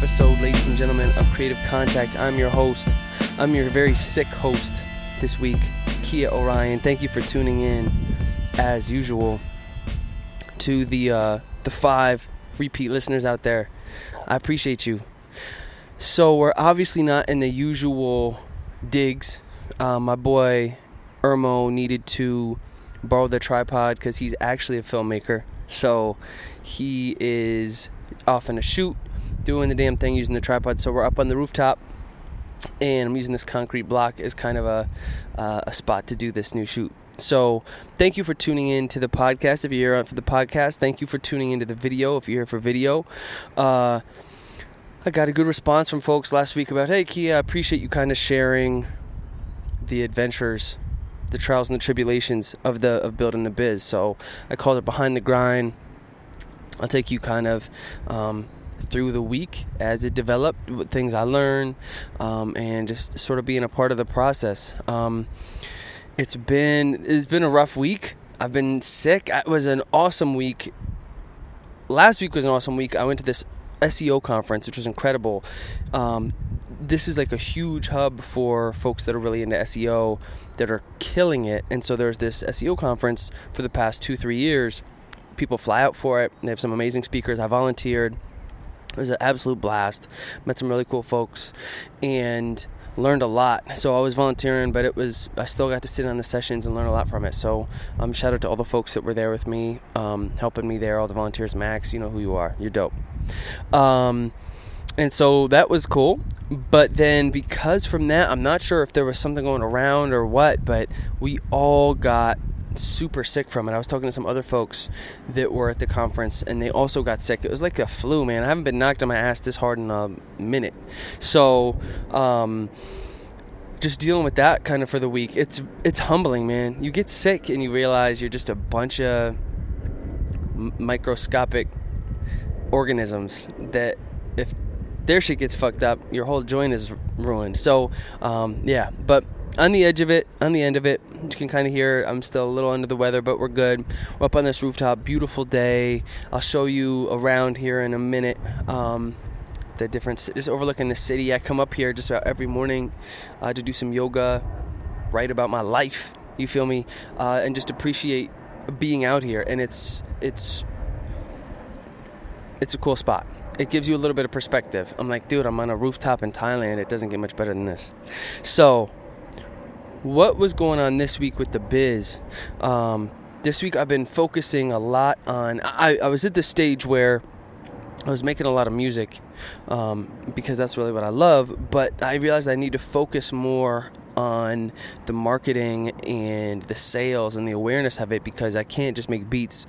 episode, ladies and gentlemen, of Creative Contact. I'm your host. I'm your very sick host this week, Kia Orion. Thank you for tuning in, as usual, to the uh, the five repeat listeners out there. I appreciate you. So we're obviously not in the usual digs. Uh, my boy Ermo needed to borrow the tripod because he's actually a filmmaker. So he is off in a shoot, doing the damn thing using the tripod. So we're up on the rooftop, and I'm using this concrete block as kind of a uh, a spot to do this new shoot. So thank you for tuning in to the podcast. If you're here for the podcast, thank you for tuning into the video. If you're here for video, uh, I got a good response from folks last week about, hey Kia, I appreciate you kind of sharing the adventures the trials and the tribulations of the of building the biz. So I called it behind the grind. I'll take you kind of um, through the week as it developed, things I learned, um, and just sort of being a part of the process. Um, it's been it's been a rough week. I've been sick. It was an awesome week. Last week was an awesome week. I went to this SEO conference, which was incredible. Um, this is like a huge hub for folks that are really into SEO that are killing it. And so there's this SEO conference for the past two, three years. People fly out for it. They have some amazing speakers. I volunteered. It was an absolute blast. Met some really cool folks and learned a lot. So I was volunteering, but it was I still got to sit on the sessions and learn a lot from it. So um, shout out to all the folks that were there with me, um, helping me there. All the volunteers, Max, you know who you are. You're dope. Um, and so that was cool. But then, because from that, I'm not sure if there was something going around or what, but we all got super sick from it. I was talking to some other folks that were at the conference and they also got sick. It was like a flu, man. I haven't been knocked on my ass this hard in a minute. So, um, just dealing with that kind of for the week. It's it's humbling, man. You get sick and you realize you're just a bunch of microscopic organisms that if their shit gets fucked up, your whole joint is ruined. So, um, yeah, but on the edge of it, on the end of it, you can kind of hear I'm still a little under the weather, but we're good. We're up on this rooftop, beautiful day. I'll show you around here in a minute. Um, the different, just overlooking the city. I come up here just about every morning uh, to do some yoga, write about my life. You feel me? Uh, and just appreciate being out here. And it's it's it's a cool spot it gives you a little bit of perspective. I'm like, dude, I'm on a rooftop in Thailand. It doesn't get much better than this. So, what was going on this week with the biz? Um, this week I've been focusing a lot on. I, I was at the stage where I was making a lot of music um, because that's really what I love, but I realized I need to focus more on the marketing and the sales and the awareness of it because I can't just make beats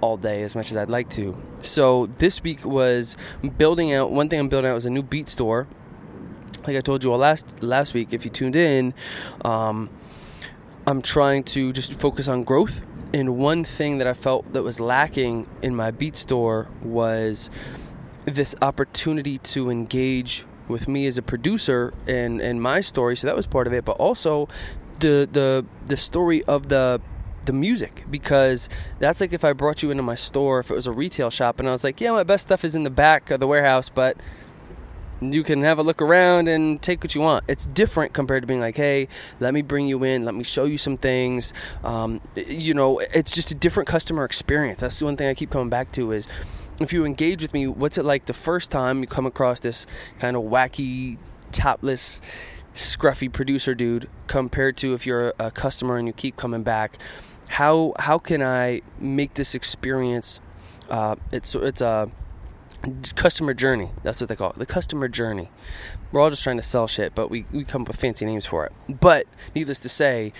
all day as much as I'd like to. So this week was building out. One thing I'm building out was a new beat store. Like I told you all last last week, if you tuned in, um, I'm trying to just focus on growth. And one thing that I felt that was lacking in my beat store was this opportunity to engage with me as a producer and and my story. So that was part of it, but also the the the story of the the music because that's like if I brought you into my store if it was a retail shop and I was like, yeah, my best stuff is in the back of the warehouse, but you can have a look around and take what you want. It's different compared to being like, hey, let me bring you in, let me show you some things. Um, you know, it's just a different customer experience. That's the one thing I keep coming back to is if you engage with me, what's it like the first time you come across this kind of wacky, topless, scruffy producer dude compared to if you're a customer and you keep coming back? how how can I make this experience? Uh, it's it's a customer journey. That's what they call it. The customer journey. We're all just trying to sell shit, but we, we come up with fancy names for it. But needless to say,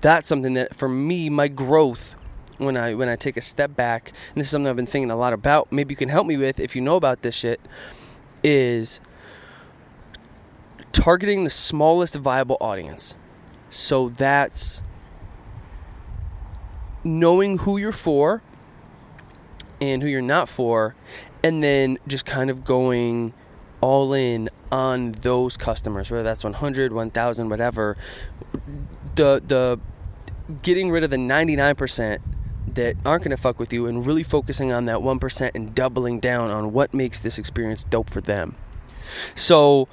that's something that for me, my growth when I when I take a step back, and this is something I've been thinking a lot about, maybe you can help me with if you know about this shit, is targeting the smallest viable audience. So that's knowing who you're for and who you're not for, and then just kind of going all in on those customers, whether that's 100, 1000, whatever. The the getting rid of the 99% that aren't going to fuck with you and really focusing on that 1% and doubling down on what makes this experience dope for them. So,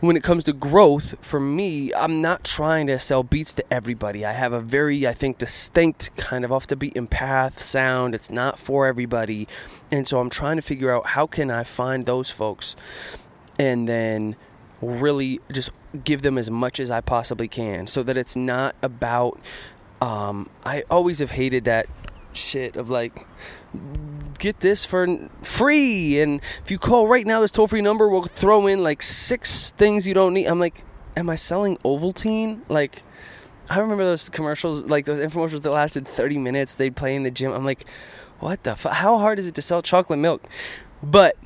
when it comes to growth, for me, I'm not trying to sell beats to everybody. I have a very, I think, distinct kind of off the beaten path sound. It's not for everybody. And so I'm trying to figure out how can I find those folks and then really just give them as much as I possibly can so that it's not about um, I always have hated that shit of like get this for free. And if you call right now this toll free number we'll throw in like six things you don't need. I'm like am i selling ovaltine? Like i remember those commercials like those infomercials that lasted 30 minutes. They'd play in the gym. I'm like what the fuck how hard is it to sell chocolate milk? But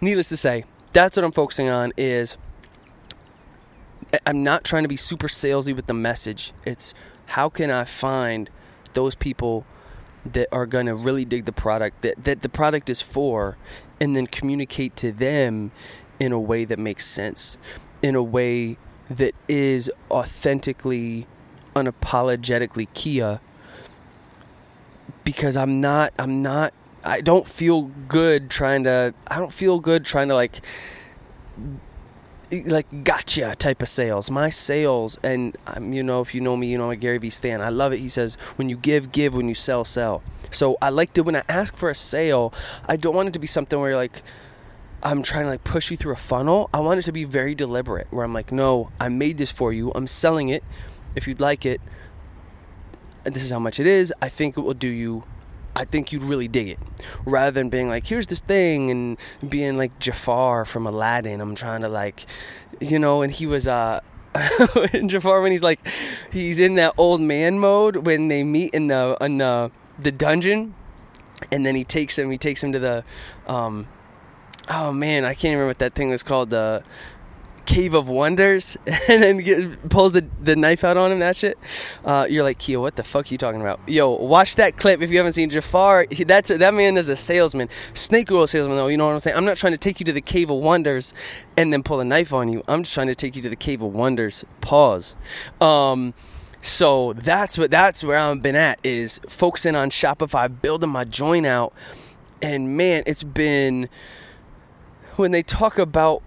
needless to say that's what i'm focusing on is i'm not trying to be super salesy with the message. It's how can i find those people that are going to really dig the product that, that the product is for and then communicate to them in a way that makes sense in a way that is authentically unapologetically kia. Because i'm not i'm not i don't feel good trying to i don't feel good trying to like like gotcha type of sales. My sales, and um, you know, if you know me, you know Gary V. Stan. I love it. He says, "When you give, give. When you sell, sell." So I like to when I ask for a sale, I don't want it to be something where like I'm trying to like push you through a funnel. I want it to be very deliberate, where I'm like, "No, I made this for you. I'm selling it. If you'd like it, this is how much it is. I think it will do you I think you'd really dig it. Rather than being like, here's this thing and being like Jafar from Aladdin. I'm trying to like, you know, and he was, uh, in Jafar when he's like, he's in that old man mode when they meet in the, in the, the dungeon and then he takes him, he takes him to the, um, oh man, I can't remember what that thing was called. The, Cave of Wonders and then get, pulls the, the knife out on him, that shit. Uh, you're like, Kia, what the fuck are you talking about? Yo, watch that clip if you haven't seen Jafar. He, that's that man is a salesman, snake oil salesman, though. You know what I'm saying? I'm not trying to take you to the Cave of Wonders and then pull a knife on you. I'm just trying to take you to the Cave of Wonders. Pause. Um, so that's what that's where I've been at is focusing on Shopify, building my joint out, and man, it's been when they talk about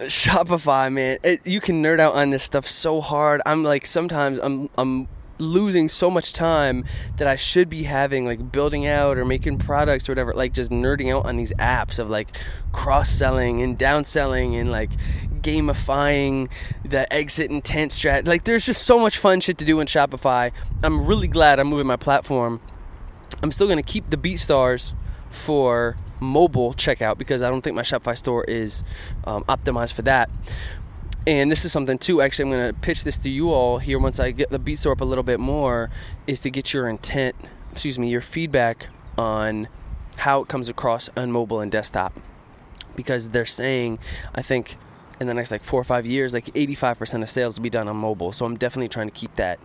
Shopify, man, it, you can nerd out on this stuff so hard. I'm like sometimes I'm I'm losing so much time that I should be having like building out or making products or whatever, like just nerding out on these apps of like cross selling and down selling and like gamifying the exit intent strat. Like there's just so much fun shit to do in Shopify. I'm really glad I'm moving my platform. I'm still gonna keep the BeatStars for mobile checkout because I don't think my Shopify store is um, optimized for that. And this is something too. Actually, I'm going to pitch this to you all here once I get the beat store up a little bit more. Is to get your intent, excuse me, your feedback on how it comes across on mobile and desktop, because they're saying, I think in the next like four or five years, like 85% of sales will be done on mobile. So I'm definitely trying to keep that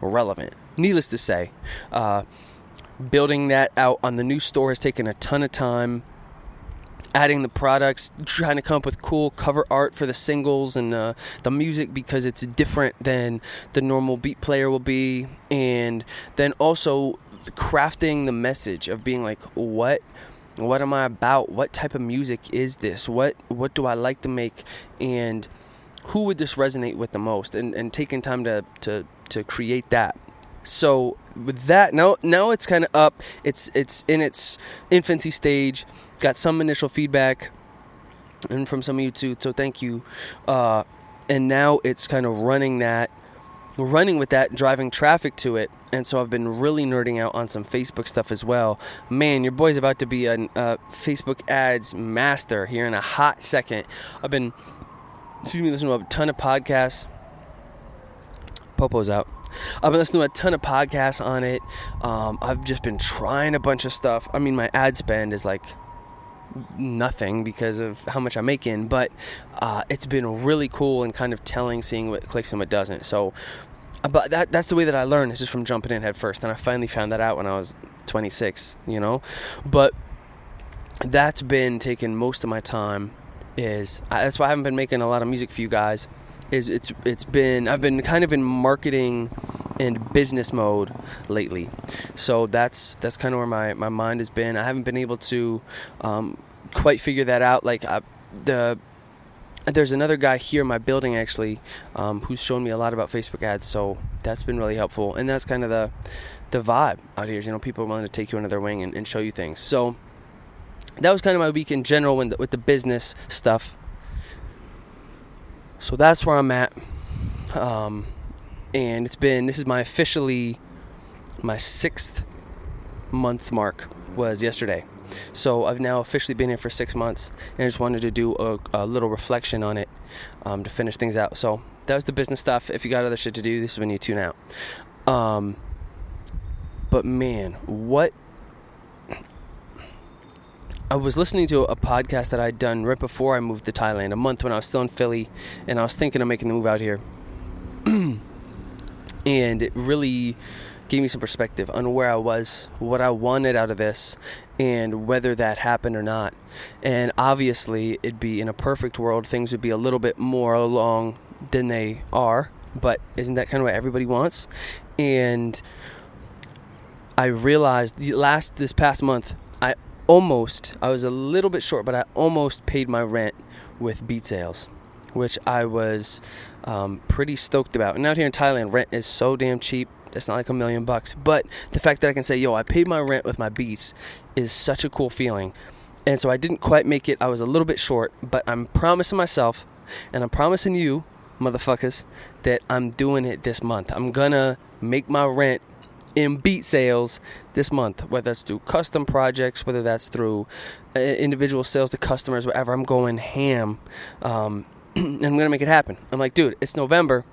relevant. Needless to say, uh, building that out on the new store has taken a ton of time. Adding the products trying to come up with cool cover art for the singles and uh, the music because it's different than the normal beat player will be. And then also crafting the message of being like what what am i about? What type of music is this? What what do i like to make? And who would this resonate with the most? And and taking time to to to create that so with that, now now it's kind of up. It's it's in its infancy stage. Got some initial feedback, and from some of you too. So thank you. Uh, and now it's kind of running that, running with that, driving traffic to it. And so I've been really nerding out on some Facebook stuff as well. Man, your boy's about to be a uh, Facebook ads master here in a hot second. I've been, excuse me, listening to a ton of podcasts. Popo's out. I've been listening to a ton of podcasts on it. Um, I've just been trying a bunch of stuff. I mean, my ad spend is like nothing because of how much I'm making, but uh, it's been really cool and kind of telling, seeing what clicks and what doesn't. So, uh, but that that's the way that I learned is just from jumping in head first. And I finally found that out when I was 26, you know. But that's been taking most of my time. Is that's why I haven't been making a lot of music for you guys is it's it's been I've been kind of in marketing and business mode lately. So that's that's kind of where my, my mind has been. I haven't been able to um, quite figure that out. Like I, the there's another guy here in my building actually um, who's shown me a lot about Facebook ads, so that's been really helpful. And that's kind of the the vibe out here. Is, you know, people are willing to take you under their wing and, and show you things. So that was kind of my week in general the, with the business stuff. So that's where I'm at. Um, and it's been this is my officially my sixth month mark was yesterday. So I've now officially been here for six months, and I just wanted to do a, a little reflection on it um, to finish things out. So that was the business stuff. If you got other shit to do, this is when you tune out. Um, but man, what I was listening to a podcast that I'd done right before I moved to Thailand, a month when I was still in Philly, and I was thinking of making the move out here. and it really gave me some perspective on where I was, what I wanted out of this, and whether that happened or not. And obviously, it'd be in a perfect world, things would be a little bit more along than they are, but isn't that kind of what everybody wants? And I realized last this past month, almost, I was a little bit short, but I almost paid my rent with beat sales, which I was um, pretty stoked about. And out here in Thailand, rent is so damn cheap. It's not like a million bucks. But the fact that I can say, yo, I paid my rent with my beats is such a cool feeling. And so I didn't quite make it. I was a little bit short, but I'm promising myself and I'm promising you, motherfuckers, that I'm doing it this month. I'm gonna make my rent in beat sales this month, whether that's through custom projects, whether that's through uh, individual sales to customers, whatever. I'm going ham, um, and I'm gonna make it happen. I'm like, dude, it's November,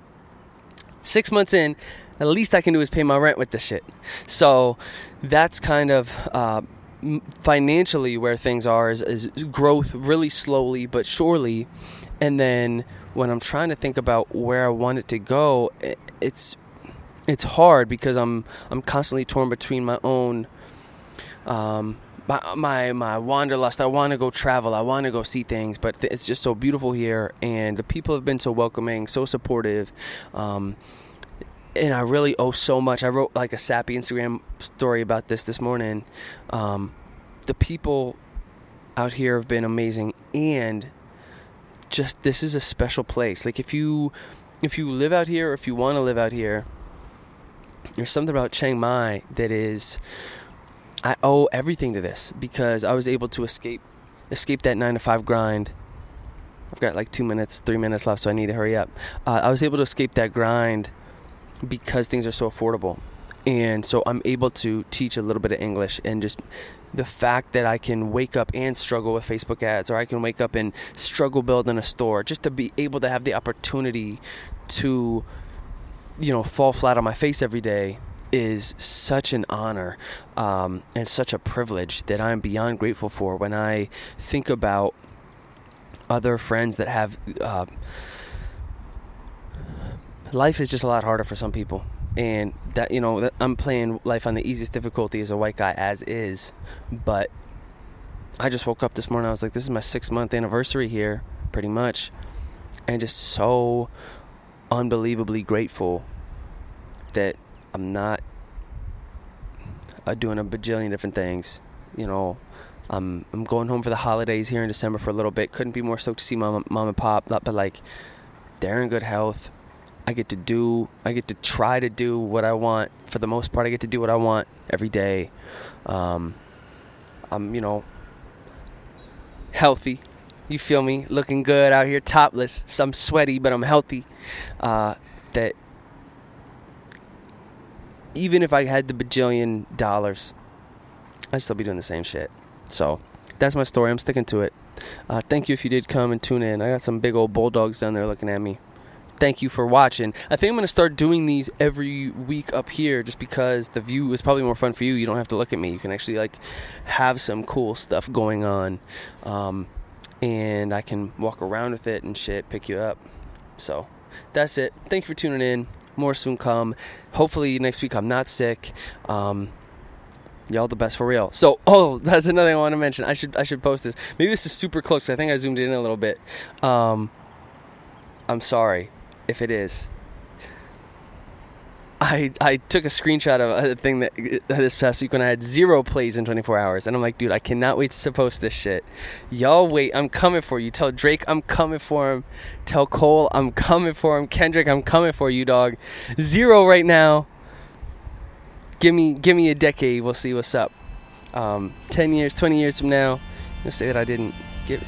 six months in. At least I can do is pay my rent with this shit. So that's kind of uh, financially where things are is, is growth really slowly but surely. And then when I'm trying to think about where I want it to go, it's it's hard because I'm I'm constantly torn between my own um, my, my my wanderlust. I want to go travel. I want to go see things, but th- it's just so beautiful here, and the people have been so welcoming, so supportive. Um, and I really owe so much. I wrote like a sappy Instagram story about this this morning. Um, the people out here have been amazing, and just this is a special place. Like if you if you live out here, or if you want to live out here, there's something about Chiang Mai that is I owe everything to this because I was able to escape escape that nine to five grind. I've got like two minutes, three minutes left, so I need to hurry up. Uh, I was able to escape that grind because things are so affordable, and so I'm able to teach a little bit of English and just the fact that I can wake up and struggle with Facebook ads, or I can wake up and struggle building a store, just to be able to have the opportunity to you know, fall flat on my face every day is such an honor um, and such a privilege that I'm beyond grateful for when I think about other friends that have. Uh, life is just a lot harder for some people. And that, you know, I'm playing life on the easiest difficulty as a white guy, as is. But I just woke up this morning. I was like, this is my six month anniversary here, pretty much. And just so unbelievably grateful that I'm not uh, doing a bajillion different things. You know, I'm I'm going home for the holidays here in December for a little bit. Couldn't be more stoked to see mom, mom and pop. But like, they're in good health. I get to do. I get to try to do what I want. For the most part, I get to do what I want every day. Um, I'm you know healthy. You feel me? Looking good out here, topless. So I'm sweaty, but I'm healthy. Uh, that even if I had the bajillion dollars, I'd still be doing the same shit. So that's my story. I'm sticking to it. Uh, thank you if you did come and tune in. I got some big old bulldogs down there looking at me. Thank you for watching. I think I'm going to start doing these every week up here just because the view is probably more fun for you. You don't have to look at me. You can actually like have some cool stuff going on. Um, and I can walk around with it and shit, pick you up. So that's it. Thank you for tuning in. More soon come. Hopefully next week I'm not sick. Um, y'all the best for real. So, oh, that's another thing I want to mention. I should I should post this. Maybe this is super close. I think I zoomed in a little bit. Um, I'm sorry if it is. I, I took a screenshot of a thing that uh, this past week when I had zero plays in 24 hours, and I'm like, dude, I cannot wait to post this shit. Y'all wait, I'm coming for you. Tell Drake I'm coming for him. Tell Cole I'm coming for him. Kendrick I'm coming for you, dog. Zero right now. Give me give me a decade. We'll see what's up. Um, 10 years, 20 years from now, you'll say that I didn't give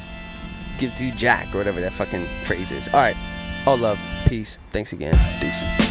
give to Jack or whatever that fucking phrase is. All right, all love, peace. Thanks again. Deuces.